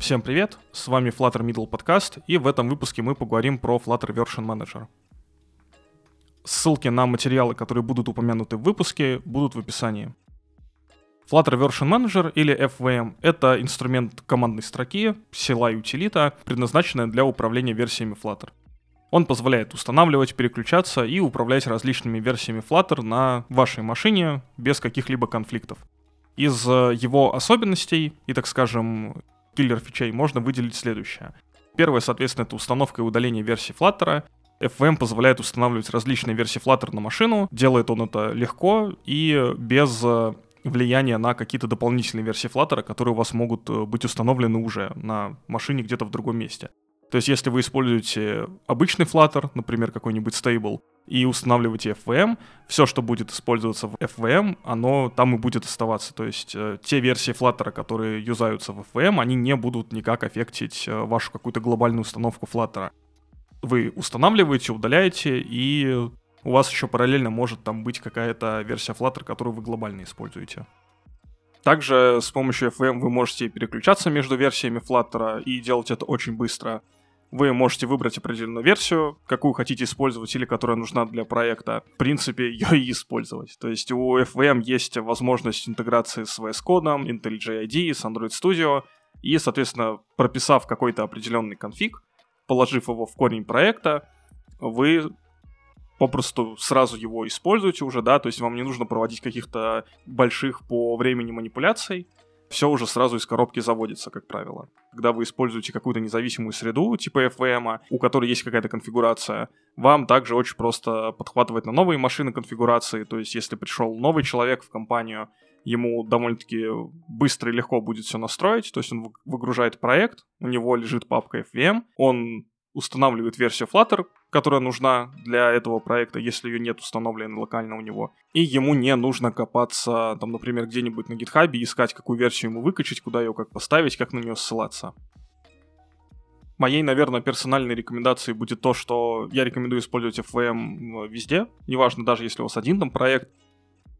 Всем привет, с вами Flutter Middle Podcast, и в этом выпуске мы поговорим про Flutter Version Manager. Ссылки на материалы, которые будут упомянуты в выпуске, будут в описании. Flutter Version Manager или FVM — это инструмент командной строки, сила и утилита, предназначенная для управления версиями Flutter. Он позволяет устанавливать, переключаться и управлять различными версиями Flutter на вашей машине без каких-либо конфликтов. Из э, его особенностей и, так скажем, киллер-фичей можно выделить следующее. Первое, соответственно, это установка и удаление версии Flutter. FVM позволяет устанавливать различные версии Flutter на машину. Делает он это легко и без э, влияние на какие-то дополнительные версии Flutter, которые у вас могут э, быть установлены уже на машине где-то в другом месте. То есть, если вы используете обычный Flutter, например, какой-нибудь стейбл, и устанавливаете FVM, все, что будет использоваться в FVM, оно там и будет оставаться. То есть, э, те версии Flutter, которые юзаются в FVM, они не будут никак аффектить э, вашу какую-то глобальную установку Flutter. Вы устанавливаете, удаляете, и у вас еще параллельно может там быть какая-то версия Flutter, которую вы глобально используете. Также с помощью FM вы можете переключаться между версиями Flutter и делать это очень быстро. Вы можете выбрать определенную версию, какую хотите использовать или которая нужна для проекта. В принципе, ее и использовать. То есть у FVM есть возможность интеграции с VS Code, IntelliJ IDE, с Android Studio. И, соответственно, прописав какой-то определенный конфиг, положив его в корень проекта, вы попросту сразу его используете уже, да, то есть вам не нужно проводить каких-то больших по времени манипуляций, все уже сразу из коробки заводится, как правило. Когда вы используете какую-то независимую среду, типа FVM, у которой есть какая-то конфигурация, вам также очень просто подхватывать на новые машины конфигурации, то есть если пришел новый человек в компанию, ему довольно-таки быстро и легко будет все настроить, то есть он выгружает проект, у него лежит папка FVM, он устанавливает версию Flutter, которая нужна для этого проекта, если ее нет установленной локально у него. И ему не нужно копаться, там, например, где-нибудь на GitHub и искать, какую версию ему выкачать, куда ее как поставить, как на нее ссылаться. Моей, наверное, персональной рекомендацией будет то, что я рекомендую использовать FVM везде, неважно, даже если у вас один там проект,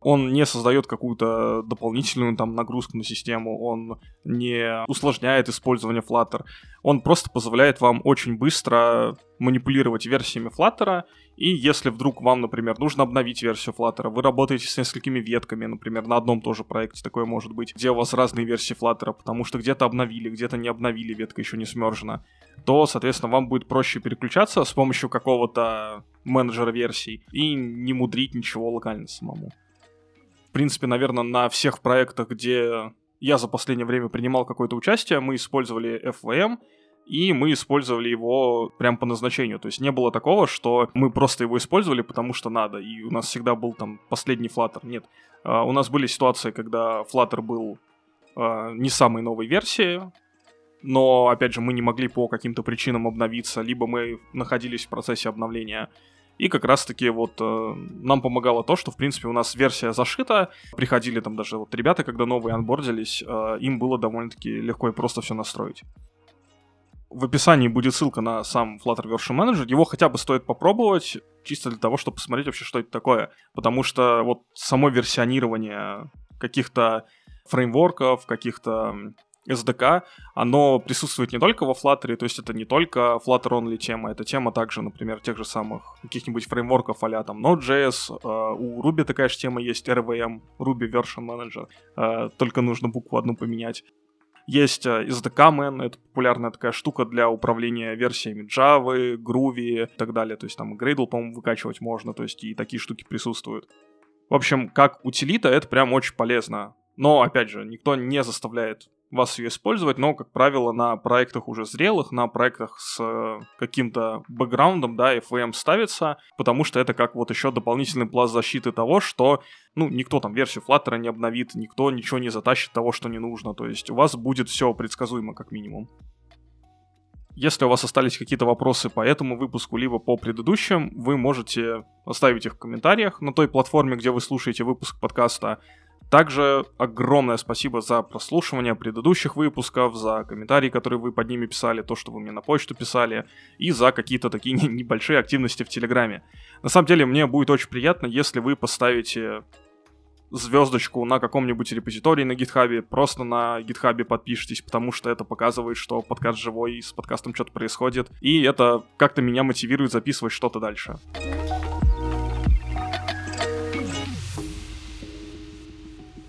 он не создает какую-то дополнительную там нагрузку на систему, он не усложняет использование Flutter, он просто позволяет вам очень быстро манипулировать версиями Flutter, и если вдруг вам, например, нужно обновить версию Flutter, вы работаете с несколькими ветками, например, на одном тоже проекте такое может быть, где у вас разные версии Flutter, потому что где-то обновили, где-то не обновили, ветка еще не смержена, то, соответственно, вам будет проще переключаться с помощью какого-то менеджера версий и не мудрить ничего локально самому в принципе, наверное, на всех проектах, где я за последнее время принимал какое-то участие, мы использовали FVM, и мы использовали его прям по назначению. То есть не было такого, что мы просто его использовали, потому что надо, и у нас всегда был там последний Flutter. Нет. Uh, у нас были ситуации, когда Flutter был uh, не самой новой версии, но, опять же, мы не могли по каким-то причинам обновиться, либо мы находились в процессе обновления. И как раз-таки вот э, нам помогало то, что, в принципе, у нас версия зашита. Приходили там даже вот ребята, когда новые анбордились, э, им было довольно-таки легко и просто все настроить. В описании будет ссылка на сам Flutter Version Manager. Его хотя бы стоит попробовать, чисто для того, чтобы посмотреть вообще, что это такое. Потому что вот само версионирование каких-то фреймворков, каких-то SDK, оно присутствует не только во Flutter, то есть это не только Flutter-only тема, это тема также, например, тех же самых каких-нибудь фреймворков а там Node.js, э, у Ruby такая же тема есть, RVM, Ruby Version Manager, э, только нужно букву одну поменять. Есть э, SDK Man, это популярная такая штука для управления версиями Java, Groovy и так далее. То есть там Gradle, по-моему, выкачивать можно, то есть и такие штуки присутствуют. В общем, как утилита это прям очень полезно. Но, опять же, никто не заставляет вас ее использовать, но, как правило, на проектах уже зрелых, на проектах с э, каким-то бэкграундом, да, FVM ставится, потому что это как вот еще дополнительный пласт защиты того, что, ну, никто там версию Flutter не обновит, никто ничего не затащит того, что не нужно, то есть у вас будет все предсказуемо как минимум. Если у вас остались какие-то вопросы по этому выпуску, либо по предыдущим, вы можете оставить их в комментариях на той платформе, где вы слушаете выпуск подкаста. Также огромное спасибо за прослушивание предыдущих выпусков, за комментарии, которые вы под ними писали, то, что вы мне на почту писали, и за какие-то такие небольшие активности в Телеграме. На самом деле, мне будет очень приятно, если вы поставите звездочку на каком-нибудь репозитории на гитхабе, просто на гитхабе подпишитесь, потому что это показывает, что подкаст живой, с подкастом что-то происходит, и это как-то меня мотивирует записывать что-то дальше.